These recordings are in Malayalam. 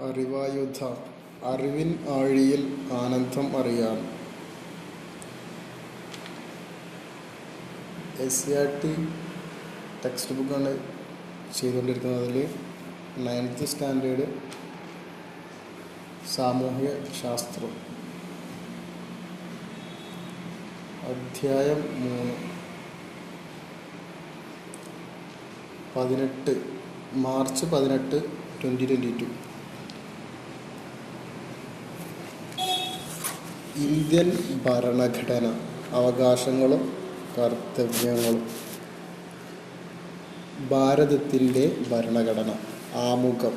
അറിവായുധ അറിവിൻ ആഴിയിൽ ആനന്ദം അറിയാൻ എസ് ആർ ടി ടെക്സ്റ്റ് ബുക്കാണ് ചെയ്തുകൊണ്ടിരിക്കുന്നത്. അതിൽ നയൻത്ത് സ്റ്റാൻഡേർഡ് സാമൂഹ്യ ശാസ്ത്രം. അധ്യായം മൂന്ന്. പതിനെട്ട്. മാർച്ച് പതിനെട്ട് ട്വന്റി ട്വന്റി ടു ഇന്ത്യൻ ഭരണഘടന അവകാശങ്ങളും കർത്തവ്യങ്ങളും. ഭാരതത്തിന്റെ ഭരണഘടന ആമുഖം.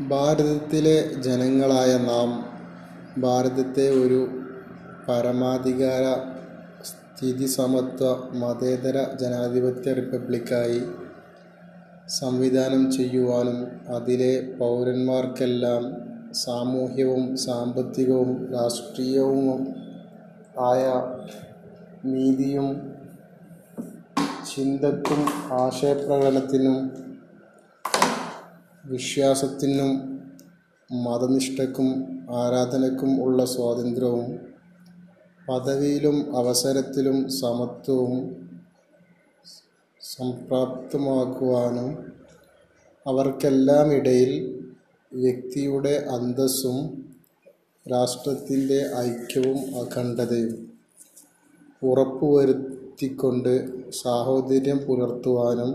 ഭാരതത്തിലെ ജനങ്ങളായ നാം ഭാരതത്തെ ഒരു പരമാധികാര സ്ഥിതി സമത്വ മതേതര ജനാധിപത്യ റിപ്പബ്ലിക്കായി സംവിധാനം ചെയ്യുവാനും അതിലെ പൗരന്മാർക്കെല്ലാം സാമൂഹ്യവും സാമ്പത്തികവും രാഷ്ട്രീയവും ആയ നീതിയും ചിന്തക്കും ആശയപ്രകടനത്തിനും വിശ്വാസത്തിനും മതനിഷ്ഠക്കും ആരാധനക്കും ഉള്ള സ്വാതന്ത്ര്യവും പദവിയിലും അവസരത്തിലും സമത്വവും സംപ്രാപ്തമാക്കുവാനും അവർക്കെല്ലാം ഇടയിൽ വ്യക്തിയുടെ അന്തസ്സും രാഷ്ട്രത്തിന്റെ ഐക്യവും അഖണ്ഡതയും ഉറപ്പുവരുത്തിക്കൊണ്ട് സാഹോദര്യം പുലർത്തുവാനും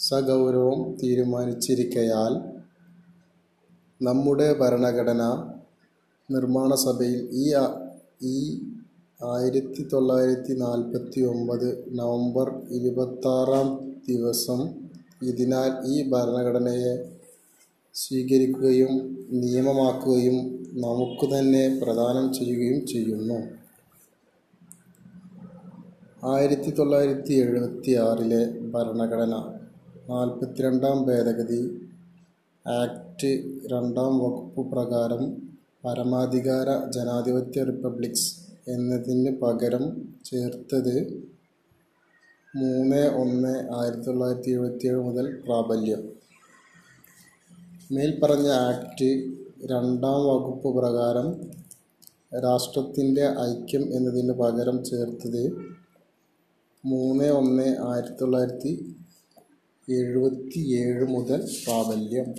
സഗൗരവം തീരുമാനിച്ചിരിക്കയാൽ നമ്മുടെ ഭരണഘടന നിർമ്മാണ സഭയിൽ ഈ ഈ ആയിരത്തി തൊള്ളായിരത്തി നാൽപ്പത്തി ഒമ്പത് നവംബർ ഇരുപത്താറാം ദിവസം ഇതിനാൽ ഈ ഭരണഘടനയെ സ്വീകരിക്കുകയും നിയമമാക്കുകയും നമുക്ക് തന്നെ പ്രദാനം ചെയ്യുകയും ചെയ്യുന്നു. ആയിരത്തി തൊള്ളായിരത്തി എഴുപത്തി ആറിലെ ഭരണഘടന നാൽപ്പത്തിരണ്ടാം ഭേദഗതി ആക്ട് രണ്ടാം വകുപ്പ് പ്രകാരം പരമാധികാര ജനാധിപത്യ റിപ്പബ്ലിക്സ് എന്നതിന് പകരം ചേർത്തത് മൂന്ന് ഒന്ന് ആയിരത്തി തൊള്ളായിരത്തി എഴുപത്തിയേഴ് മുതൽ പ്രാബല്യം. മേൽപ്പറഞ്ഞ ആക്ട് രണ്ടാം വകുപ്പ് പ്രകാരം രാഷ്ട്രത്തിന്റെ ഐക്യം എന്നതിന് പകരം ചേർത്തത് മൂന്ന് ഒന്ന് ആയിരത്തി തൊള്ളായിരത്തി എഴുപത്തി ഏഴ് മുതൽ പ്രാബല്യം.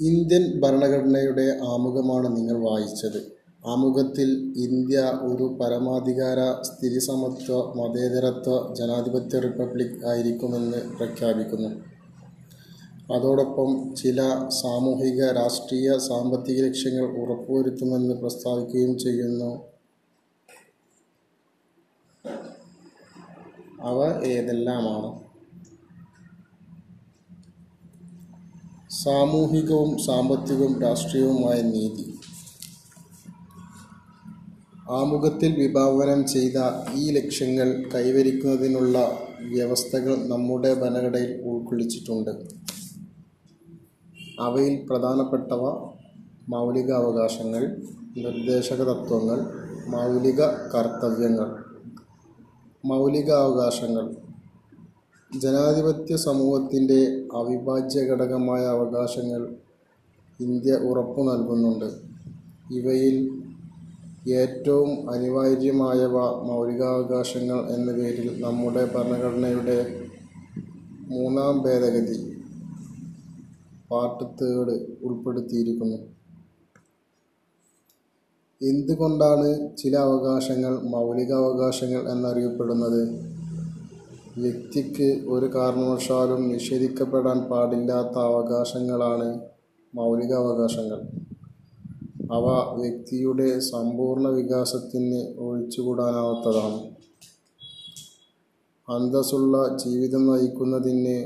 ഇന്ത്യൻ ഭരണഘടനയുടെ ആമുഖമാണ് നിങ്ങൾ വായിച്ചത്. ആമുഖത്തിൽ ഇന്ത്യ ഒരു പരമാധികാര സ്ഥിതിസമത്വ മതേതരത്വ ജനാധിപത്യ റിപ്പബ്ലിക് ആയിരിക്കുമെന്ന് പ്രഖ്യാപിക്കുന്നു. അതോടൊപ്പം ചില സാമൂഹിക രാഷ്ട്രീയ സാമ്പത്തിക ലക്ഷ്യങ്ങൾ ഉറപ്പുവരുത്തുമെന്ന് പ്രസ്താവിക്കുകയും ചെയ്യുന്നു. അവ ഏതെല്ലാമാണ്? സാമൂഹികവും സാമ്പത്തികവും രാഷ്ട്രീയവുമായ നീതി. ആമുഖത്തിൽ വിഭാവനം ചെയ്ത ഈ ലക്ഷ്യങ്ങൾ കൈവരിക്കുന്നതിനുള്ള വ്യവസ്ഥകൾ നമ്മുടെ ഭരണഘടനയിൽ ഉൾക്കൊള്ളിച്ചിട്ടുണ്ട്. അവയിൽ പ്രധാനപ്പെട്ടവ മൗലിക അവകാശങ്ങൾ നിർദ്ദേശക തത്വങ്ങൾ മൗലിക കർത്തവ്യങ്ങൾ. മൗലിക അവകാശങ്ങൾ. ജനാധിപത്യ സമൂഹത്തിന്റെ അവിഭാജ്യ ഘടകമായ അവകാശങ്ങൾ ഇന്ത്യ ഉറപ്പു നൽകുന്നുണ്ട്. ഇവയിൽ ഏറ്റവും അനിവാര്യമായവ മൗലികാവകാശങ്ങൾ എന്ന പേരിൽ നമ്മുടെ ഭരണഘടനയുടെ മൂന്നാം ഭേദഗതി പാർട്ട് തേർഡ് ഉൾപ്പെടുത്തിയിരിക്കുന്നു. എന്തുകൊണ്ടാണ് ചില അവകാശങ്ങൾ മൗലികാവകാശങ്ങൾ എന്നറിയപ്പെടുന്നത്? വ്യക്തിക്ക് ഒരു കാരണവശാലും നിഷേധിക്കപ്പെടാൻ പാടില്ലാത്ത അവകാശങ്ങളാണ് മൗലികാവകാശങ്ങൾ. അവ വ്യക്തിയുടെ സമ്പൂർണ വികാസത്തിന് ഒഴിച്ചുകൂടാനാവാത്തതാണ്. അന്തസ്സുള്ള ജീവിതം നയിക്കുന്നതിന്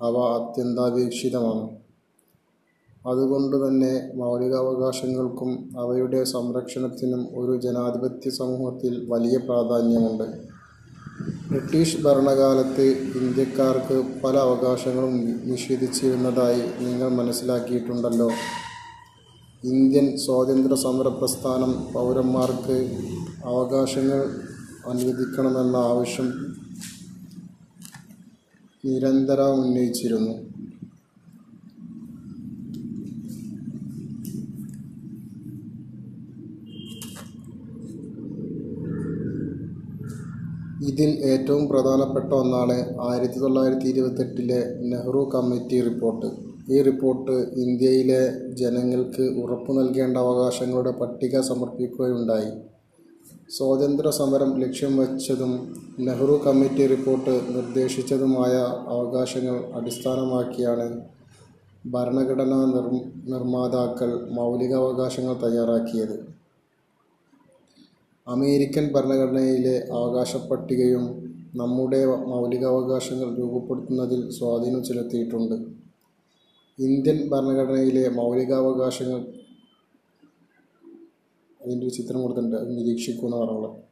അവ അത്യന്താപേക്ഷിതമാണ്. അതുകൊണ്ട് തന്നെ മൗലികാവകാശങ്ങൾക്കും അവയുടെ സംരക്ഷണത്തിനും ഒരു ജനാധിപത്യ സമൂഹത്തിൽ വലിയ പ്രാധാന്യമുണ്ട്. ബ്രിട്ടീഷ് ഭരണകാലത്ത് ഇന്ത്യക്കാർക്ക് പല അവകാശങ്ങളും നിഷേധിച്ചിരുന്നതായി നിങ്ങൾ മനസ്സിലാക്കിയിട്ടുണ്ടല്ലോ. ഇന്ത്യൻ സ്വാതന്ത്ര്യ സമര പ്രസ്ഥാനം പൗരന്മാർക്ക് അവകാശങ്ങൾ അനുവദിക്കണമെന്ന ആവശ്യം നിരന്തരം ഉന്നയിച്ചിരുന്നു. ഇതിൽ ഏറ്റവും പ്രധാനപ്പെട്ട ഒന്നാണ് ആയിരത്തി തൊള്ളായിരത്തി ഇരുപത്തെട്ടിലെ നെഹ്റു കമ്മിറ്റി റിപ്പോർട്ട്. ഈ റിപ്പോർട്ട് ഇന്ത്യയിലെ ജനങ്ങൾക്ക് ഉറപ്പു നൽകേണ്ട അവകാശങ്ങളുടെ പട്ടിക സമർപ്പിക്കുകയുണ്ടായി. സ്വാതന്ത്ര്യ സമരം ലക്ഷ്യം വച്ചതും നെഹ്റു കമ്മിറ്റി റിപ്പോർട്ട് നിർദ്ദേശിച്ചതുമായ അവകാശങ്ങൾ അടിസ്ഥാനമാക്കിയാണ് ഭരണഘടനാ നിർ നിർമ്മാതാക്കൾ മൗലികാവകാശങ്ങൾ തയ്യാറാക്കിയത്. അമേരിക്കൻ ഭരണഘടനയിലെ അവകാശ പട്ടികയും നമ്മുടെ മൗലികാവകാശങ്ങൾ രൂപപ്പെടുത്തുന്നതിൽ സ്വാധീനം ചെലുത്തിയിട്ടുണ്ട്. ഇന്ത്യൻ ഭരണഘടനയിലെ മൗലികാവകാശങ്ങൾ അതിന്റെ ഒരു ചിത്രം കൊടുത്തിട്ടുണ്ട്. അത് നിരീക്ഷിക്കുന്ന പറയുന്നത്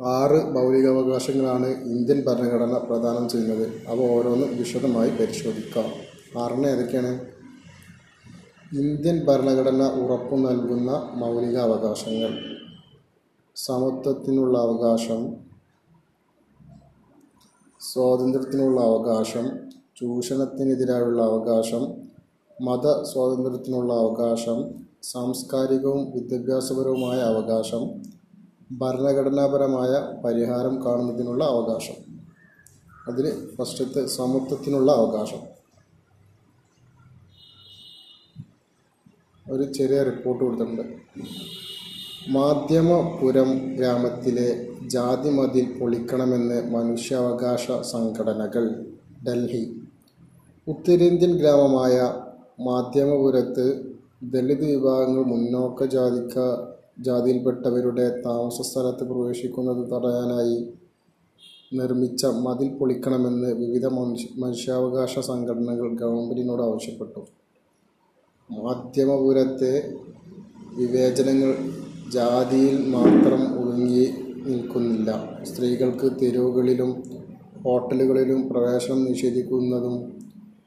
ആറ് മൗലികാവകാശങ്ങളാണ് ഇന്ത്യൻ ഭരണഘടന പ്രദാനം ചെയ്യുന്നത്. അവ ഓരോന്നും വിശദമായി പരിശോധിക്കാം. ആറിന് ഏതൊക്കെയാണ്? ഇന്ത്യൻ ഭരണഘടന ഉറപ്പു നൽകുന്ന മൗലികാവകാശങ്ങൾ. സമത്വത്തിനുള്ള അവകാശം സ്വാതന്ത്ര്യത്തിനുള്ള അവകാശം ചൂഷണത്തിനെതിരായുള്ള അവകാശം മത സ്വാതന്ത്ര്യത്തിനുള്ള അവകാശം സാംസ്കാരികവും വിദ്യാഭ്യാസപരവുമായ അവകാശം ഭരണഘടനാപരമായ പരിഹാരം കാണുന്നതിനുള്ള അവകാശം. അതിൽ ഫസ്റ്റത്തെ സമത്വത്തിനുള്ള അവകാശം. ഒരു ചെറിയ റിപ്പോർട്ട് കൊടുത്തിട്ടുണ്ട്. മാധ്യമപുരം ഗ്രാമത്തിലെ ജാതിമതിൽ പൊളിക്കണമെന്ന് മനുഷ്യാവകാശ സംഘടനകൾ ഡൽഹി. ഉത്തരേന്ത്യൻ ഗ്രാമമായ മാധ്യമപുരത്ത് ദളിത് വിഭാഗങ്ങൾ മുന്നോക്ക ജാതിക്ക ജാതിയിൽപ്പെട്ടവരുടെ താമസ സ്ഥലത്ത് പ്രവേശിക്കുന്നത് തടയാനായി നിർമ്മിച്ച മതിൽ പൊളിക്കണമെന്ന് വിവിധ മനുഷ്യ മനുഷ്യാവകാശ സംഘടനകൾ ഗവൺമെന്റിനോട് ആവശ്യപ്പെട്ടു. മാധ്യമപുരത്തെ വിവേചനങ്ങൾ ജാതിയിൽ മാത്രം ഒതുങ്ങി നിൽക്കുന്നില്ല. സ്ത്രീകൾക്ക് തെരുവുകളിലും ഹോട്ടലുകളിലും പ്രവേശനം നിഷേധിക്കുന്നതും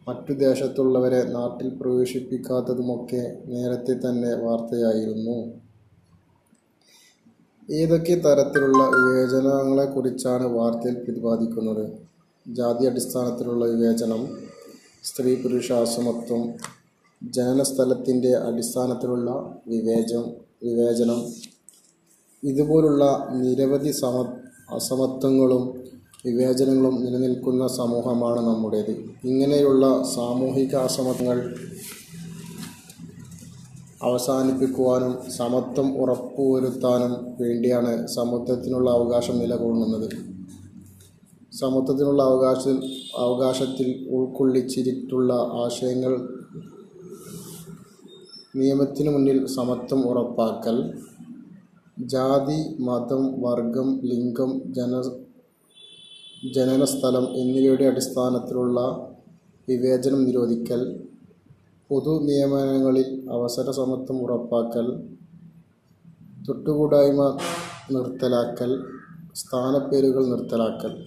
മറ്റു ദേശത്തുള്ളവരെ നാട്ടിൽ പ്രവേശിപ്പിക്കാത്തതുമൊക്കെ നേരത്തെ തന്നെ വാർത്തയായിരുന്നു. ഏതൊക്കെ തരത്തിലുള്ള വിവേചനങ്ങളെക്കുറിച്ചാണ് വാർത്തയിൽ പ്രതിപാദിക്കുന്നത്? ജാതി അടിസ്ഥാനത്തിലുള്ള വിവേചനം സ്ത്രീ പുരുഷ അസമത്വം ജനനസ്ഥലത്തിന്റെ അടിസ്ഥാനത്തിലുള്ള വിവേചനം വിവേചനം ഇതുപോലുള്ള നിരവധി സമ അസമത്വങ്ങളും വിവേചനങ്ങളും നിലനിൽക്കുന്ന സമൂഹമാണ് നമ്മുടേത്. ഇങ്ങനെയുള്ള സാമൂഹിക അസമത്വങ്ങൾ അവസാനിപ്പിക്കുവാനും സമത്വം ഉറപ്പുവരുത്താനും വേണ്ടിയാണ് സമത്വത്തിനുള്ള അവകാശം നിലകൊള്ളുന്നത്. സമത്വത്തിനുള്ള അവകാശ അവകാശത്തിൽ ഉൾക്കൊള്ളിച്ചിട്ടുള്ള ആശയങ്ങൾ നിയമത്തിനു മുന്നിൽ സമത്വം ഉറപ്പാക്കൽ ജാതി മതം വർഗം ലിംഗം ജന ജനനസ്ഥലം എന്നിവയുടെ അടിസ്ഥാനത്തിലുള്ള വിവേചനം നിരോധിക്കൽ പൊതു നിയമനങ്ങളിൽ അവസര സമത്വം ഉറപ്പാക്കൽ തൊട്ടുകൂടായ്മ നിർത്തലാക്കൽ സ്ഥാനപ്പേരുകൾ നിർത്തലാക്കൽ.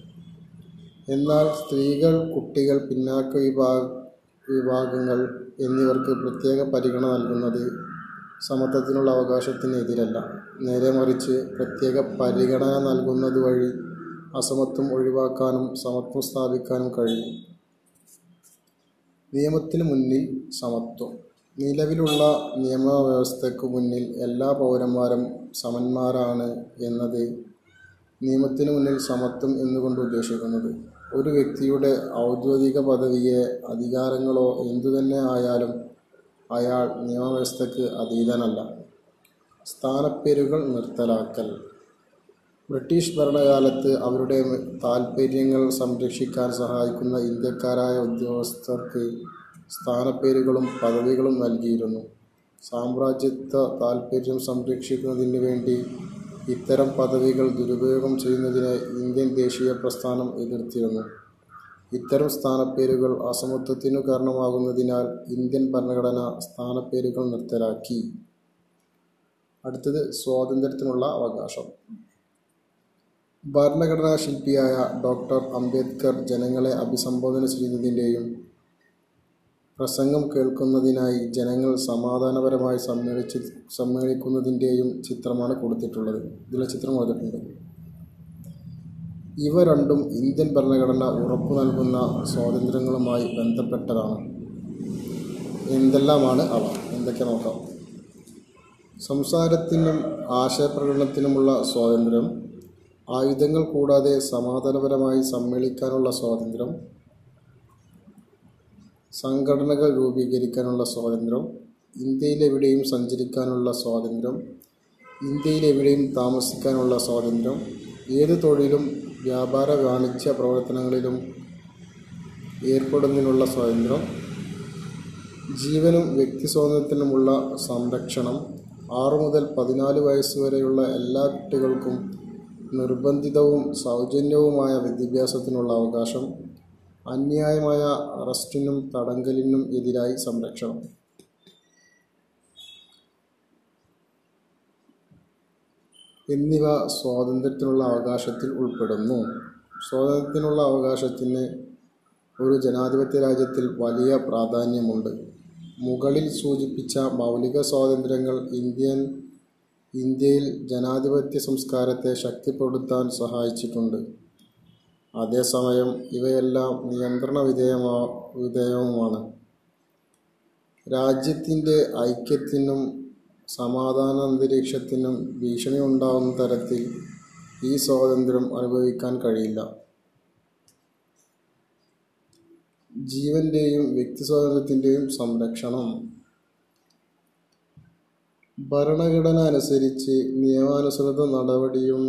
എന്നാൽ സ്ത്രീകൾ കുട്ടികൾ പിന്നാക്ക വിഭാഗ വിഭാഗങ്ങൾ എന്നിവർക്ക് പ്രത്യേക പരിഗണന നൽകുന്നത് സമത്വത്തിനുള്ള അവകാശത്തിനെതിരല്ല. നേരെ മറിച്ച് പ്രത്യേക പരിഗണന നൽകുന്നത് വഴി അസമത്വം ഒഴിവാക്കാനും സമത്വം സ്ഥാപിക്കാനും കഴിയും. നിയമത്തിന് മുന്നിൽ സമത്വം. നിലവിലുള്ള നിയമവ്യവസ്ഥയ്ക്ക് മുന്നിൽ എല്ലാ പൗരന്മാരും സമന്മാരാണ് എന്നത് നിയമത്തിന് മുന്നിൽ സമത്വം എന്നുകൊണ്ട് ഉദ്ദേശിക്കുന്നത്. ഒരു വ്യക്തിയുടെ ഔദ്യോഗിക പദവിയെ അധികാരങ്ങളോ എന്തുതന്നെ ആയാലും അയാൾ നിയമവ്യവസ്ഥയ്ക്ക് അതീതനല്ല. സ്ഥാനപ്പേരുകൾ നിർത്തലാക്കൽ. ബ്രിട്ടീഷ് ഭരണകാലത്ത് അവരുടെ താൽപ്പര്യങ്ങൾ സംരക്ഷിക്കാൻ സഹായിക്കുന്ന ഇന്ത്യക്കാരായ ഉദ്യോഗസ്ഥർക്ക് സ്ഥാനപ്പേരുകളും പദവികളും നൽകിയിരുന്നു. സാമ്രാജ്യത്വ താൽപ്പര്യം സംരക്ഷിക്കുന്നതിന് വേണ്ടി ഇത്തരം പദവികൾ ദുരുപയോഗം ചെയ്യുന്നതിനെ ഇന്ത്യൻ ദേശീയ പ്രസ്ഥാനം എതിർത്തിരുന്നു. ഇത്തരം സ്ഥാനപ്പേരുകൾ അസമത്വത്തിനു കാരണമാകുന്നതിനാൽ ഇന്ത്യൻ ഭരണഘടന സ്ഥാനപ്പേരുകൾ നിർത്തലാക്കി. അടുത്തത് സ്വാതന്ത്ര്യത്തിനുള്ള അവകാശം. ഭരണഘടനാ ശില്പിയായ ഡോക്ടർ അംബേദ്കർ ജനങ്ങളെ അഭിസംബോധന ചെയ്തതിന്റെയും പ്രസംഗം കേൾക്കുന്നതിനായി ജനങ്ങൾ സമാധാനപരമായി സമ്മേളിച്ച് സമ്മേളിക്കുന്നതിന്റെയും ചിത്രമാണ് കൊടുത്തിട്ടുള്ളത്. ഇതിലെ ചിത്രം കൊടുത്തിട്ടുണ്ട് ഇവ രണ്ടും ഇന്ത്യൻ ഭരണഘടന ഉറപ്പു നൽകുന്ന സ്വാതന്ത്ര്യങ്ങളുമായി ബന്ധപ്പെട്ടതാണ്. എന്തെല്ലാമാണ് അവ? എന്തൊക്കെ നോക്കാം. സംസാരത്തിനും ആശയപ്രകടനത്തിനുമുള്ള സ്വാതന്ത്ര്യം ആയുധങ്ങൾ കൂടാതെ സമാധാനപരമായി സമ്മേളിക്കാനുള്ള സ്വാതന്ത്ര്യം സംഘടനകൾ രൂപീകരിക്കാനുള്ള സ്വാതന്ത്ര്യം ഇന്ത്യയിലെവിടെയും സഞ്ചരിക്കാനുള്ള സ്വാതന്ത്ര്യം ഇന്ത്യയിലെവിടെയും താമസിക്കാനുള്ള സ്വാതന്ത്ര്യം ഏത് തൊഴിലും വ്യാപാര വാണിജ്യ പ്രവർത്തനങ്ങളിലും ഏർപ്പെടുന്നതിനുള്ള സ്വാതന്ത്ര്യം ജീവനും വ്യക്തി സ്വാതന്ത്ര്യത്തിനുമുള്ള സംരക്ഷണം ആറു മുതൽ പതിനാല് വയസ്സ് വരെയുള്ള എല്ലാ കുട്ടികൾക്കും നിർബന്ധിതവും സൗജന്യവുമായ വിദ്യാഭ്യാസത്തിനുള്ള അവകാശം അന്യായമായ അറസ്റ്റിനും തടങ്കലിനും എതിരായി സംരക്ഷണം. എന്നിവ സ്വാതന്ത്ര്യത്തിനുള്ള അവകാശത്തിൽ ഉൾപ്പെടുന്നു. സ്വാതന്ത്ര്യത്തിനുള്ള അവകാശത്തിന് ഒരു ജനാധിപത്യ രാജ്യത്തിൽ വലിയ പ്രാധാന്യമുണ്ട്. മുകളിൽ സൂചിപ്പിച്ച മൗലിക സ്വാതന്ത്ര്യങ്ങൾ ഇന്ത്യൻ ഇന്ത്യയിൽ ജനാധിപത്യ സംസ്കാരത്തെ ശക്തിപ്പെടുത്താൻ സഹായിച്ചിട്ടുണ്ട്. അതേസമയം ഇവയെല്ലാം നിയന്ത്രണ വിധേയമാ വിധേയവുമാണ്. രാജ്യത്തിന്റെ ഐക്യത്തിനും സമാധാന അന്തരീക്ഷത്തിനും ഭീഷണി ഉണ്ടാകുന്ന തരത്തിൽ ഈ സ്വാതന്ത്ര്യം അനുഭവിക്കാൻ കഴിയില്ല. ജീവന്റെയും വ്യക്തി സ്വാതന്ത്ര്യത്തിന്റെയും സംരക്ഷണം. ഭരണഘടന അനുസരിച്ച് നിയമാനുസൃത നടപടിയും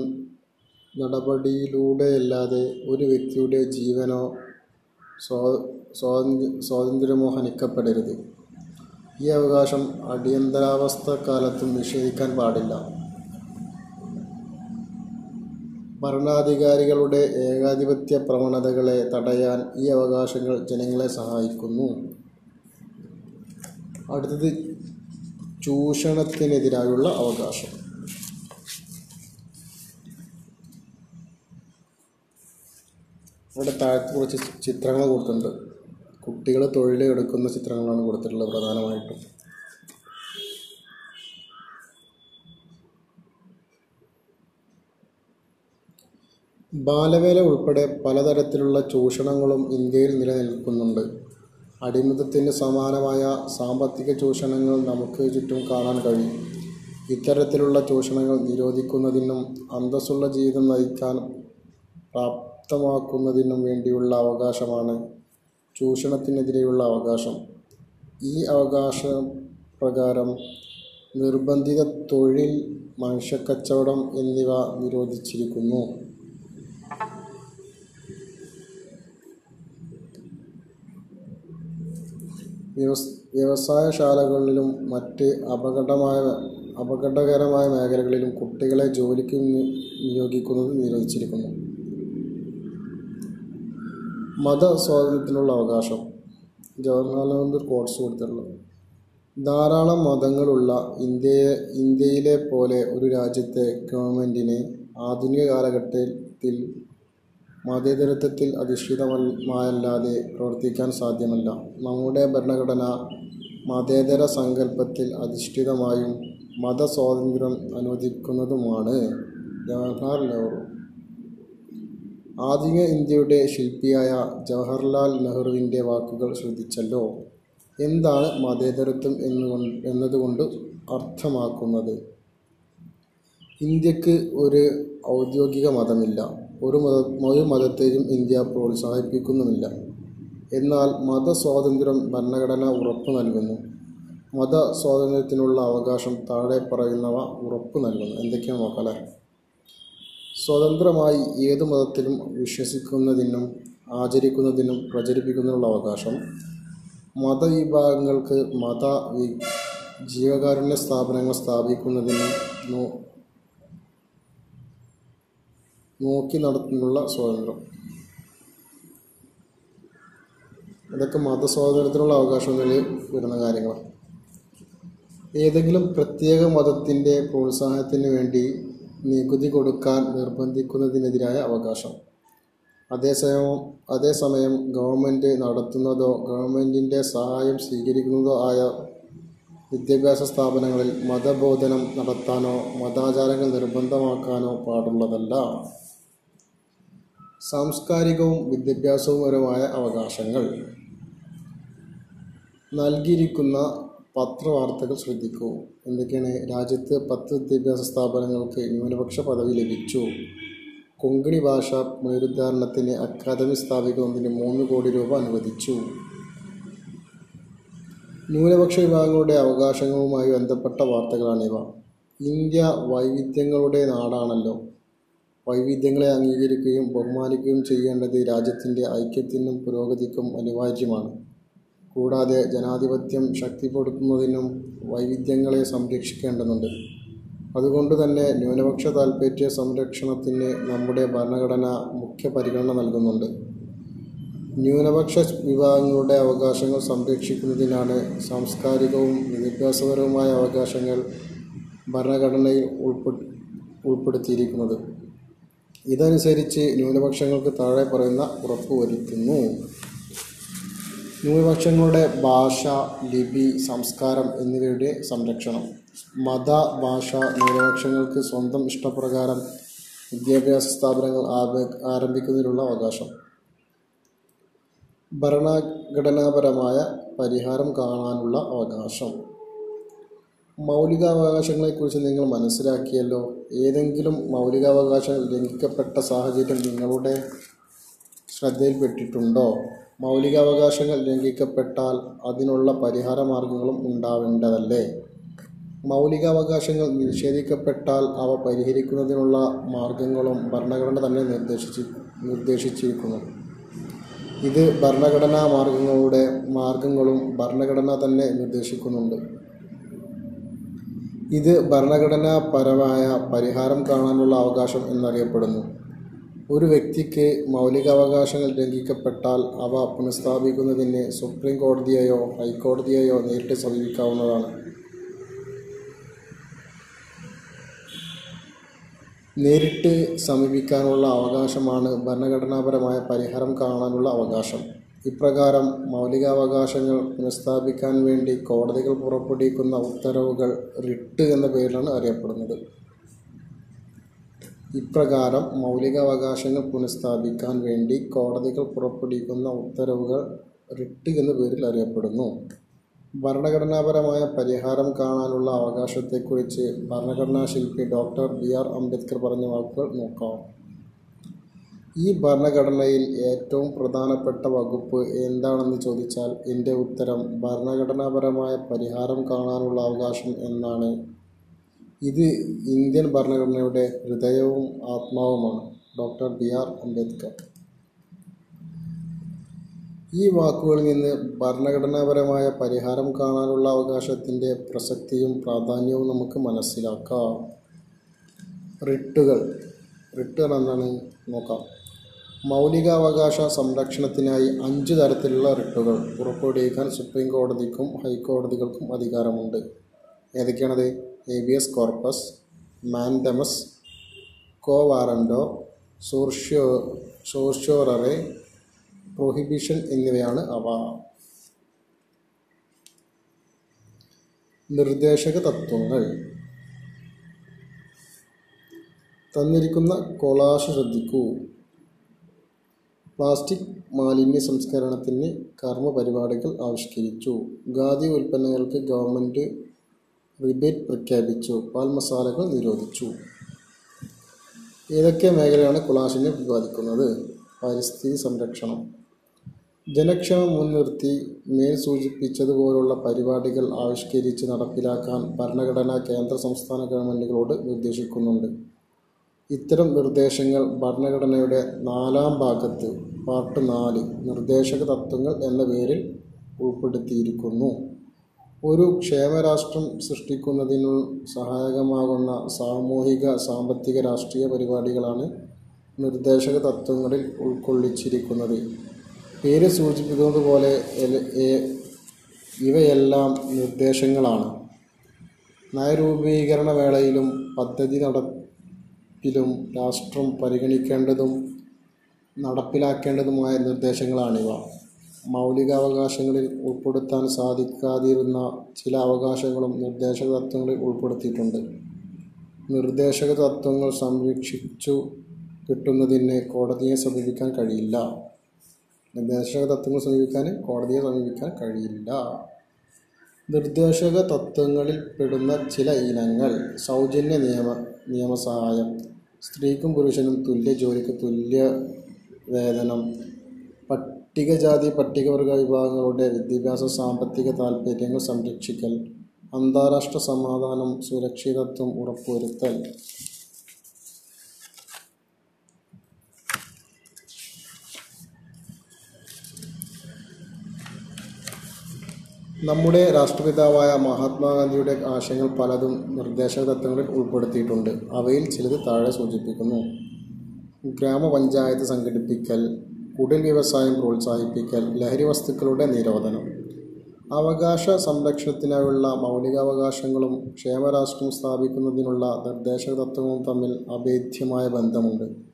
നടപടിയിലൂടെയല്ലാതെ ഒരു വ്യക്തിയുടെ ജീവനോ സ്വാ സ്വാതന്ത്ര്യ സ്വാതന്ത്ര്യമോ ഹനിക്കപ്പെടരുത് ഈ അവകാശം അടിയന്തരാവസ്ഥ കാലത്തും നിഷേധിക്കാൻ പാടില്ല. ഭരണാധികാരികളുടെ ഏകാധിപത്യ പ്രവണതകളെ തടയാൻ ഈ അവകാശങ്ങൾ ജനങ്ങളെ സഹായിക്കുന്നു. അടുത്തത് ചൂഷണത്തിനെതിരായുള്ള അവകാശം. ഇവിടെ താഴത്ത് കുറച്ച് ചിത്രങ്ങൾ കൊടുത്തിട്ടുണ്ട്. കുട്ടികൾ തൊഴിലെടുക്കുന്ന ചിത്രങ്ങളാണ് കൊടുത്തിട്ടുള്ളത് പ്രധാനമായിട്ടും. ബാലവേല ഉൾപ്പെടെ പലതരത്തിലുള്ള ചൂഷണങ്ങളും ഇന്ത്യയിൽ നിലനിൽക്കുന്നുണ്ട്. അടിമത്തത്തിന് സമാനമായ സാമ്പത്തിക ചൂഷണങ്ങൾ നമുക്ക് ചുറ്റും കാണാൻ കഴിയും. ഇത്തരത്തിലുള്ള ചൂഷണങ്ങൾ നിരോധിക്കുന്നതിനും അന്തസ്സുള്ള ജീവിതം നയിക്കാൻ പ്രാപ്തമാക്കുന്നതിനും വേണ്ടിയുള്ള അവകാശമാണ് ചൂഷണത്തിനെതിരെയുള്ള അവകാശം. ഈ അവകാശ പ്രകാരം നിർബന്ധിത തൊഴിൽ മനുഷ്യക്കച്ചവടം എന്നിവ നിരോധിച്ചിരിക്കുന്നു. വ്യവസായശാലകളിലും മറ്റ് അപകടമായ അപകടകരമായ മേഖലകളിലും കുട്ടികളെ ജോലിക്ക് നിയോഗിക്കുന്നത് നിരോധിച്ചിരിക്കുന്നു. മത സ്വാതന്ത്ര്യത്തിനുള്ള അവകാശം. ജവഹർലാൽ നെഹ്റു കോട്സ് കൊടുത്തിട്ടുള്ളത്. ധാരാളം മതങ്ങളുള്ള ഇന്ത്യയെ ഇന്ത്യയിലെ പോലെ ഒരു രാജ്യത്തെ ഗവൺമെന്റിനെ ആധുനിക കാലഘട്ടത്തിൽ മതേതരത്വത്തിൽ അധിഷ്ഠിതമായല്ലാതെ പ്രവർത്തിക്കാൻ സാധ്യമല്ല. നമ്മുടെ ഭരണഘടന മതേതര സങ്കല്പത്തിൽ അധിഷ്ഠിതമായും മതസ്വാതന്ത്ര്യം അനുവദിക്കുന്നതുമാണ്. ജവഹർലാൽ നെഹ്റു. ആധുനിക ഇന്ത്യയുടെ ശില്പിയായ ജവഹർലാൽ നെഹ്റുവിന്റെ വാക്കുകൾ ശ്രദ്ധിച്ചല്ലോ. എന്താണ് മതേതരത്വം എന്ന് എന്നതുകൊണ്ട് അർത്ഥമാക്കുന്നത്? ഇന്ത്യയ്ക്ക് ഒരു ഔദ്യോഗിക മതമില്ല. ഒരു മത ഒരു മതത്തെയും ഇന്ത്യ പ്രോത്സാഹിപ്പിക്കുന്നുമില്ല. എന്നാൽ മതസ്വാതന്ത്ര്യം ഭരണഘടന ഉറപ്പു നൽകുന്നു. മത സ്വാതന്ത്ര്യത്തിനുള്ള അവകാശം താഴെ പറയുന്നവ ഉറപ്പു നൽകുന്നു. എന്തൊക്കെയാണ് നോക്കാലേ സ്വതന്ത്രമായി ഏത് മതത്തിലും വിശ്വസിക്കുന്നതിനും ആചരിക്കുന്നതിനും പ്രചരിപ്പിക്കുന്നതിനുള്ള അവകാശം. മതവിഭാഗങ്ങൾക്ക് മത ജീവകാരുണ്യ സ്ഥാപനങ്ങൾ സ്ഥാപിക്കുന്നതിനും നോക്കി നടത്തുന്നുള്ള സ്വാതന്ത്ര്യം. ഇതൊക്കെ മതസ്വാതന്ത്ര്യത്തിനുള്ള അവകാശം അവകാശങ്ങളിൽ വരുന്ന കാര്യങ്ങളാണ്. ഏതെങ്കിലും പ്രത്യേക മതത്തിന്റെ പ്രോത്സാഹനത്തിന് വേണ്ടി നികുതി കൊടുക്കാൻ നിർബന്ധിക്കുന്നതിനെതിരായ അവകാശം. അതേസമയം അതേസമയം ഗവൺമെന്റ് നടത്തുന്നതോ ഗവൺമെന്റിന്റെ സഹായം സ്വീകരിക്കുന്നതോ ആയ വിദ്യാഭ്യാസ സ്ഥാപനങ്ങളിൽ മതബോധനം നടത്താനോ മതാചാരങ്ങൾ നിർബന്ധമാക്കാനോ പാടുള്ളതല്ല. സാംസ്കാരികവും വിദ്യാഭ്യാസപരവുമായ അവകാശങ്ങൾ. നൽകിയിരിക്കുന്ന പത്രവാർത്തകൾ ശ്രദ്ധിക്കൂ. എന്തൊക്കെയാണ്? രാജ്യത്ത് പത്ത് വിദ്യാഭ്യാസ സ്ഥാപനങ്ങൾക്ക് ന്യൂനപക്ഷ പദവി ലഭിച്ചു. കൊങ്കണി ഭാഷ പുനരുദ്ധാരണത്തിന് അക്കാദമി സ്ഥാപിക്കുന്നതിന് മൂന്ന് കോടി രൂപ അനുവദിച്ചു. ന്യൂനപക്ഷ വിഭാഗങ്ങളുടെ അവകാശങ്ങളുമായി ബന്ധപ്പെട്ട വാർത്തകളാണിവ. ഇന്ത്യ വൈവിധ്യങ്ങളുടെ നാടാണല്ലോ. വൈവിധ്യങ്ങളെ അംഗീകരിക്കുകയും ബഹുമാനിക്കുകയും ചെയ്യേണ്ടത് രാജ്യത്തിന്റെ ഐക്യത്തിനും പുരോഗതിക്കും അനിവാര്യമാണ്. കൂടാതെ ജനാധിപത്യം ശക്തിപ്പെടുത്തുന്നതിനും വൈവിധ്യങ്ങളെ സംരക്ഷിക്കേണ്ടതുണ്ട്. അതുകൊണ്ട് തന്നെ ന്യൂനപക്ഷ താൽപ്പര്യ സംരക്ഷണത്തിന് നമ്മുടെ ഭരണഘടന മുഖ്യ പരിഗണന നൽകുന്നുണ്ട്. ന്യൂനപക്ഷ വിഭാഗങ്ങളുടെ അവകാശങ്ങൾ സംരക്ഷിക്കുന്നതിനാണ് സാംസ്കാരികവും വിദ്യാഭ്യാസപരവുമായ അവകാശങ്ങൾ ഭരണഘടനയിൽ ഉൾപ്പെ ഉൾപ്പെടുത്തിയിരിക്കുന്നത്. ഇതനുസരിച്ച് ന്യൂനപക്ഷങ്ങൾക്ക് താഴെ പറയുന്ന ഉറപ്പുവരുത്തുന്നു ന്യൂനപക്ഷങ്ങളുടെ ഭാഷ ലിപി സംസ്കാരം എന്നിവയുടെ സംരക്ഷണം. മത ഭാഷ ന്യൂനപക്ഷങ്ങൾക്ക് സ്വന്തം ഇഷ്ടപ്രകാരം വിദ്യാഭ്യാസ സ്ഥാപനങ്ങൾ ആരംഭിക്കുന്നതിനുള്ള അവകാശം. ഭരണഘടനാപരമായ പരിഹാരം കാണാനുള്ള അവകാശം. മൗലികാവകാശങ്ങളെക്കുറിച്ച് നിങ്ങൾ മനസ്സിലാക്കിയല്ലോ. ഏതെങ്കിലും മൗലികാവകാശം ലംഘിക്കപ്പെട്ട സാഹചര്യം നിങ്ങളുടെ ശ്രദ്ധയിൽപ്പെട്ടിട്ടുണ്ടോ? മൗലികാവകാശങ്ങൾ ലംഘിക്കപ്പെട്ടാൽ അതിനുള്ള പരിഹാര മാർഗങ്ങളും ഉണ്ടാവേണ്ടതല്ലേ? മൗലികാവകാശങ്ങൾ നിഷേധിക്കപ്പെട്ടാൽ അവ പരിഹരിക്കുന്നതിനുള്ള മാർഗങ്ങളും ഭരണഘടന തന്നെ നിർദ്ദേശിച്ച് നിർദ്ദേശിച്ചിരിക്കുന്നു. ഇത് ഭരണഘടനാ മാർഗങ്ങളുടെ മാർഗങ്ങളും ഭരണഘടന തന്നെ നിർദ്ദേശിക്കുന്നുണ്ട്. ഇത് ഭരണഘടനാപരമായ പരിഹാരം കാണാനുള്ള അവകാശം എന്നറിയപ്പെടുന്നു. ഒരു വ്യക്തിക്ക് മൗലികാവകാശങ്ങൾ ലംഘിക്കപ്പെട്ടാൽ അവ പുനഃസ്ഥാപിക്കുന്നതിന് സുപ്രീം കോടതിയെയോ ഹൈക്കോടതിയെയോ നേരിട്ട് സമീപിക്കാവുന്നതാണ്. നേരിട്ട് സമീപിക്കാനുള്ള അവകാശമാണ് ഭരണഘടനാപരമായ പരിഹാരം കാണാനുള്ള അവകാശം. ഇപ്രകാരം മൗലികാവകാശങ്ങൾ പുനഃസ്ഥാപിക്കാൻ വേണ്ടി കോടതികൾ പുറപ്പെടുവിക്കുന്ന ഉത്തരവുകൾ റിട്ട് എന്ന പേരിലാണ് അറിയപ്പെടുന്നത്. ഇപ്രകാരം മൗലികാവകാശങ്ങൾ പുനഃസ്ഥാപിക്കാൻ വേണ്ടി കോടതികൾ പുറപ്പെടുവിക്കുന്ന ഉത്തരവുകൾ റിട്ട് എന്ന പേരിൽ അറിയപ്പെടുന്നു. ഭരണഘടനാപരമായ പരിഹാരം കാണാനുള്ള അവകാശത്തെക്കുറിച്ച് ഭരണഘടനാ ശില്പി ഡോക്ടർ ബി ആർ അംബേദ്കർ പറഞ്ഞ വാക്കുകൾ നോക്കാം. ഈ ഭരണഘടനയിൽ ഏറ്റവും പ്രധാനപ്പെട്ട വകുപ്പ് എന്താണെന്ന് ചോദിച്ചാൽ എന്റെ ഉത്തരം ഭരണഘടനാപരമായ പരിഹാരം കാണാനുള്ള അവകാശം എന്നാണ്. ഇത് ഇന്ത്യൻ ഭരണഘടനയുടെ ഹൃദയവും ആത്മാവുമാണ്. Doctor B R Ambedkar. ഈ വാക്കുകളിൽ നിന്ന് ഭരണഘടനാപരമായ പരിഹാരം കാണാനുള്ള അവകാശത്തിന്റെ പ്രസക്തിയും പ്രാധാന്യവും നമുക്ക് മനസ്സിലാക്കാം. റിട്ടുകൾ. റിട്ടുകൾ എന്നാണ് നോക്കാം. മൗലികാവകാശ സംരക്ഷണത്തിനായി അഞ്ച് തരത്തിലുള്ള റിട്ടുകൾ പുറപ്പെടുവിക്കാൻ സുപ്രീം കോടതിക്കും ഹൈക്കോടതികൾക്കും അധികാരമുണ്ട്. ഏതൊക്കെയാണത്? Habeas corpus mandamus quo warranto certiorari certiorari prohibition എന്നിവയാണ് അവ. നിർദ്ദേശക തത്വങ്ങൾ. തന്നിരിക്കുന്ന കൊളാശ ശ്രദ്ധിക്കൂ. പ്ലാസ്റ്റിക് മാലിന്യ സംസ്കരണത്തിന് കർമ്മ പരിപാടികൾ ആവിഷ്കരിച്ചു. ഖാദി ഉൽപ്പന്നങ്ങൾക്ക് ഗവൺമെന്റ് റിബേറ്റ് പ്രഖ്യാപിച്ചു. പാൽ മസാലകൾ നിരോധിച്ചു. ഏതൊക്കെ മേഖലയാണ് കൊളാഷിനെ പ്രതിപാദിക്കുന്നത്? പരിസ്ഥിതി സംരക്ഷണം. ജനക്ഷേമം മുൻനിർത്തി മേൽ സൂചിപ്പിച്ചതുപോലുള്ള പരിപാടികൾ ആവിഷ്കരിച്ച് നടപ്പിലാക്കാൻ ഭരണഘടന കേന്ദ്ര സംസ്ഥാന ഗവൺമെന്റുകളോട് നിർദ്ദേശിക്കുന്നുണ്ട്. ഇത്തരം നിർദ്ദേശങ്ങൾ ഭരണഘടനയുടെ നാലാം ഭാഗത്ത് പാർട്ട് നാല് നിർദ്ദേശക തത്വങ്ങൾ എന്ന പേരിൽ ഉൾപ്പെടുത്തിയിരിക്കുന്നു. ഒരു ക്ഷേമരാഷ്ട്രം സൃഷ്ടിക്കുന്നതിനു സഹായകമാകുന്ന സാമൂഹിക സാമ്പത്തിക രാഷ്ട്രീയ പരിപാടികളാണ് നിർദ്ദേശക തത്വങ്ങളിൽ ഉൾക്കൊള്ളിച്ചിരിക്കുന്നത്. പേര് സൂചിപ്പിക്കുന്നത് പോലെ ഇവയെല്ലാം നിർദ്ദേശങ്ങളാണ്. നയരൂപീകരണ വേളയിലും പദ്ധതി നടപ്പിലും രാഷ്ട്രം പരിഗണിക്കേണ്ടതും നടപ്പിലാക്കേണ്ടതുമായ നിർദ്ദേശങ്ങളാണിവ. മൗലികാവകാശങ്ങളിൽ ഉൾപ്പെടുത്താൻ സാധിക്കാതിരുന്ന ചില അവകാശങ്ങളും നിർദ്ദേശക തത്വങ്ങളിൽ ഉൾപ്പെടുത്തിയിട്ടുണ്ട്. നിർദ്ദേശക തത്വങ്ങൾ സംരക്ഷിച്ചു കിട്ടുന്നതിന് കോടതിയെ സമീപിക്കാൻ കഴിയില്ല. നിർദ്ദേശക തത്വങ്ങൾ സമീപിക്കാൻ കോടതിയെ സമീപിക്കാൻ കഴിയില്ല. നിർദ്ദേശക തത്വങ്ങളിൽ പെടുന്ന ചില ഇനങ്ങൾ. സൗജന്യ നിയമ നിയമസഹായം. സ്ത്രീക്കും പുരുഷനും തുല്യ ജോലിക്ക് തുല്യ വേതനം പട്ടികജാതി പട്ടികവർഗ വിഭാഗങ്ങളുടെ വിദ്യാഭ്യാസ സാമ്പത്തിക താൽപ്പര്യങ്ങൾ സംരക്ഷിക്കൽ അന്താരാഷ്ട്ര സമാധാനം സുരക്ഷിതത്വം ഉറപ്പുവരുത്തൽ. നമ്മുടെ രാഷ്ട്രപിതാവായ മഹാത്മാഗാന്ധിയുടെ ആശയങ്ങൾ പലതും നിർദ്ദേശക തത്വങ്ങളിൽ ഉൾപ്പെടുത്തിയിട്ടുണ്ട്. അവയിൽ ചിലത് താഴെ സൂചിപ്പിക്കുന്നു. ഗ്രാമപഞ്ചായത്ത് സംഘടിപ്പിക്കൽ കുടിൽ വ്യവസായം പ്രോത്സാഹിപ്പിക്കൽ ലഹരി വസ്തുക്കളുടെ നിരോധനം. അവകാശ സംരക്ഷണത്തിനായുള്ള മൗലികാവകാശങ്ങളും ക്ഷേമരാഷ്ട്രം സ്ഥാപിക്കുന്നതിനുള്ള നിർദ്ദേശക തത്വവും തമ്മിൽ അഭേദ്യമായ ബന്ധമുണ്ട്.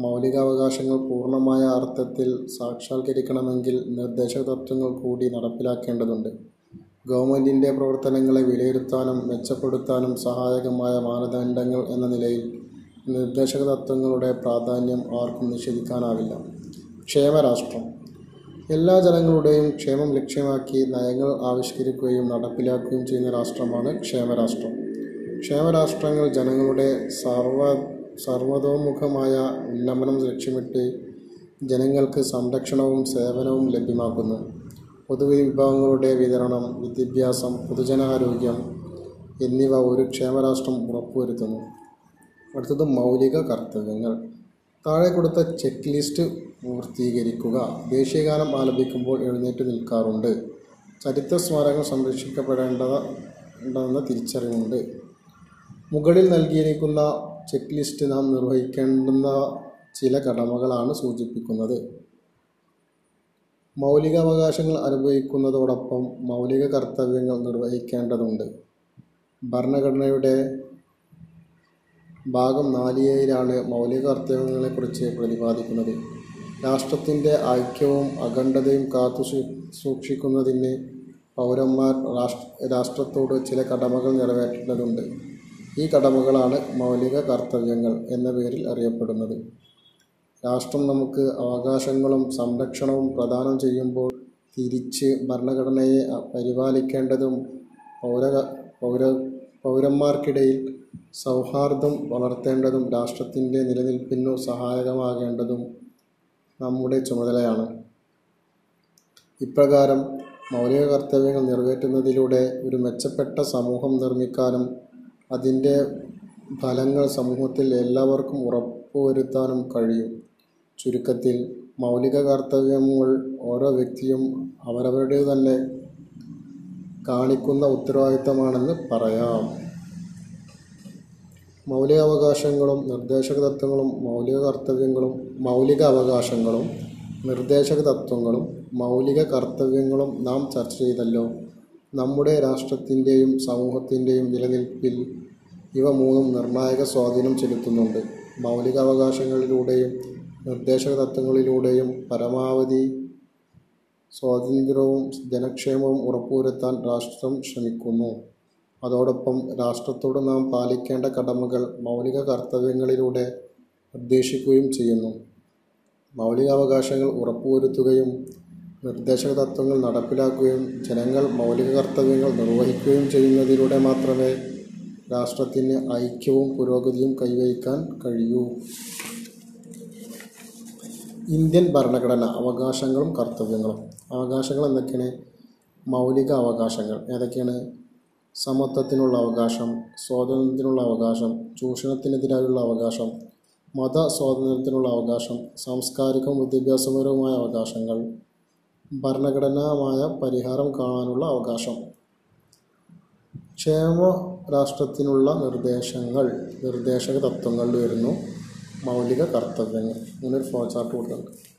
മൗലികാവകാശങ്ങൾ പൂർണമായ അർത്ഥത്തിൽ സാക്ഷാത്കരിക്കണമെങ്കിൽ നിർദ്ദേശക തത്വങ്ങൾ കൂടി നടപ്പിലാക്കേണ്ടതുണ്ട്. ഗവൺമെന്റിന്റെ പ്രവർത്തനങ്ങളെ വിലയിരുത്താനും മെച്ചപ്പെടുത്താനും സഹായകമായ മാനദണ്ഡങ്ങൾ എന്ന നിലയിൽ നിർദ്ദേശക തത്വങ്ങളുടെ പ്രാധാന്യം ആർക്കും നിഷേധിക്കാനാവില്ല. ക്ഷേമരാഷ്ട്രം. എല്ലാ ജനങ്ങളുടെയും ക്ഷേമം ലക്ഷ്യമാക്കി നയങ്ങൾ ആവിഷ്കരിക്കുകയും നടപ്പിലാക്കുകയും ചെയ്യുന്ന രാഷ്ട്രമാണ് ക്ഷേമരാഷ്ട്രം. ക്ഷേമരാഷ്ട്രങ്ങൾ ജനങ്ങളുടെ സർവ സർവതോമുഖമായ ഉന്നമനം ലക്ഷ്യമിട്ട് ജനങ്ങൾക്ക് സംരക്ഷണവും സേവനവും ലഭ്യമാക്കുന്നു. പൊതുവിഭവങ്ങളുടെ വിതരണം വിദ്യാഭ്യാസം പൊതുജനാരോഗ്യം എന്നിവ ഒരു ക്ഷേമരാഷ്ട്രം ഉറപ്പുവരുത്തുന്നു. അടുത്തത് മൗലിക കർത്തവ്യങ്ങൾ. താഴെ കൊടുത്ത ചെക്ക് ലിസ്റ്റ് പൂർത്തീകരിക്കുക. ദേശീയഗാനം ആലപിക്കുമ്പോൾ എഴുന്നേറ്റ് നിൽക്കാറുണ്ട്. ചരിത്ര സ്മാരകം സംരക്ഷിക്കപ്പെടേണ്ടതെന്ന തിരിച്ചറിവുണ്ട്. മുകളിൽ നൽകിയിരിക്കുന്ന ചെക്ക് ലിസ്റ്റ് നാം നിർവഹിക്കേണ്ടുന്ന ചില കടമകളാണ് സൂചിപ്പിക്കുന്നത്. മൗലികാവകാശങ്ങൾ അനുഭവിക്കുന്നതോടൊപ്പം മൗലിക കർത്തവ്യങ്ങൾ നിർവഹിക്കേണ്ടതുണ്ട്. ഭരണഘടനയുടെ ഭാഗം നാലിയയിലാണ് മൗലിക കർത്തവ്യങ്ങളെക്കുറിച്ച് പ്രതിപാദിക്കുന്നത്. രാഷ്ട്രത്തിന്റെ ഐക്യവും അഖണ്ഡതയും കാത്തു സൂക്ഷിക്കുന്നതിന് പൗരന്മാർ രാഷ്ട്രത്തോട് ചില കടമകൾ നിറവേറ്റേണ്ടതുണ്ട്. ഈ കടമകളാണ് മൗലിക കർത്തവ്യങ്ങൾ എന്ന പേരിൽ അറിയപ്പെടുന്നത്. രാഷ്ട്രം നമുക്ക് അവകാശങ്ങളും സംരക്ഷണവും പ്രദാനം ചെയ്യുമ്പോൾ തിരിച്ച് ഭരണഘടനയെ പരിപാലിക്കേണ്ടതും പൗര പൗര പൗരന്മാർക്കിടയിൽ സൗഹാർദ്ദം വളർത്തേണ്ടതും രാഷ്ട്രത്തിന്റെ നിലനിൽപ്പിനു സഹായകമാകേണ്ടതും നമ്മുടെ ചുമതലയാണ്. ഇപ്രകാരം മൗലിക കർത്തവ്യങ്ങൾ നിറവേറ്റുന്നതിലൂടെ ഒരു മെച്ചപ്പെട്ട സമൂഹം നിർമ്മിക്കാനും അതിന്റെ ഫലങ്ങൾ സമൂഹത്തിൽ എല്ലാവർക്കും ഉറപ്പുവരുത്താനും കഴിയും. ചുരുക്കത്തിൽ മൗലിക കർത്തവ്യങ്ങൾ ഓരോ വ്യക്തിയും അവരവരുടെ തന്നെ കാണിക്കുന്ന ഉത്തരവാദിത്തമാണെന്ന് പറയാം. മൗലിക അവകാശങ്ങളും നിർദ്ദേശക തത്വങ്ങളും മൗലിക കർത്തവ്യങ്ങളും മൗലിക അവകാശങ്ങളും നിർദ്ദേശക തത്വങ്ങളും മൗലിക കർത്തവ്യങ്ങളും നാം ചർച്ച ചെയ്തല്ലോ. നമ്മുടെ രാഷ്ട്രത്തിന്റെയും സമൂഹത്തിന്റെയും നിലനിൽപ്പിൽ ഇവ മൂന്നും നിർണായക സ്വാധീനം ചെലുത്തുന്നുണ്ട്. മൗലിക അവകാശങ്ങളിലൂടെയും നിർദ്ദേശക തത്വങ്ങളിലൂടെയും പരമാവധി സ്വാതന്ത്ര്യവും ജനക്ഷേമവും ഉറപ്പുവരുത്താൻ രാഷ്ട്രം ശ്രമിക്കുന്നു. അതോടൊപ്പം രാഷ്ട്രത്തോട് നാം പാലിക്കേണ്ട കടമകൾ മൗലിക കർത്തവ്യങ്ങളിലൂടെ നിർദ്ദേശിക്കുകയും ചെയ്യുന്നു. മൗലികാവകാശങ്ങൾ ഉറപ്പുവരുത്തുകയും നിർദ്ദേശക തത്വങ്ങൾ നടപ്പിലാക്കുകയും ജനങ്ങൾ മൗലിക കർത്തവ്യങ്ങൾ നിർവഹിക്കുകയും ചെയ്യുന്നതിലൂടെ മാത്രമേ രാഷ്ട്രത്തിന് ഐക്യവും പുരോഗതിയും കൈവരിക്കാൻ കഴിയൂ. ഇന്ത്യൻ ഭരണഘടന അവകാശങ്ങളും കർത്തവ്യങ്ങളും. അവകാശങ്ങൾ എന്തൊക്കെയാണ്? മൗലിക അവകാശങ്ങൾ. ഏതൊക്കെയാണ്? സമത്വത്തിനുള്ള അവകാശം സ്വാതന്ത്ര്യത്തിനുള്ള അവകാശം ചൂഷണത്തിനെതിരായുള്ള അവകാശം മത സ്വാതന്ത്ര്യത്തിനുള്ള അവകാശം സാംസ്കാരികവും വിദ്യാഭ്യാസപരവുമായ അവകാശങ്ങൾ ഭരണഘടനാമായ പരിഹാരം കാണാനുള്ള അവകാശം. ക്ഷേമ രാഷ്ട്രത്തിനുള്ള നിർദ്ദേശങ്ങൾ നിർദ്ദേശക തത്വങ്ങളിൽ വരുന്നു. മൗലിക കർത്തവ്യങ്ങൾ. ഇങ്ങനൊരു ഫ്ലോ ചാർട്ട് കൊടുക്കുന്നുണ്ട്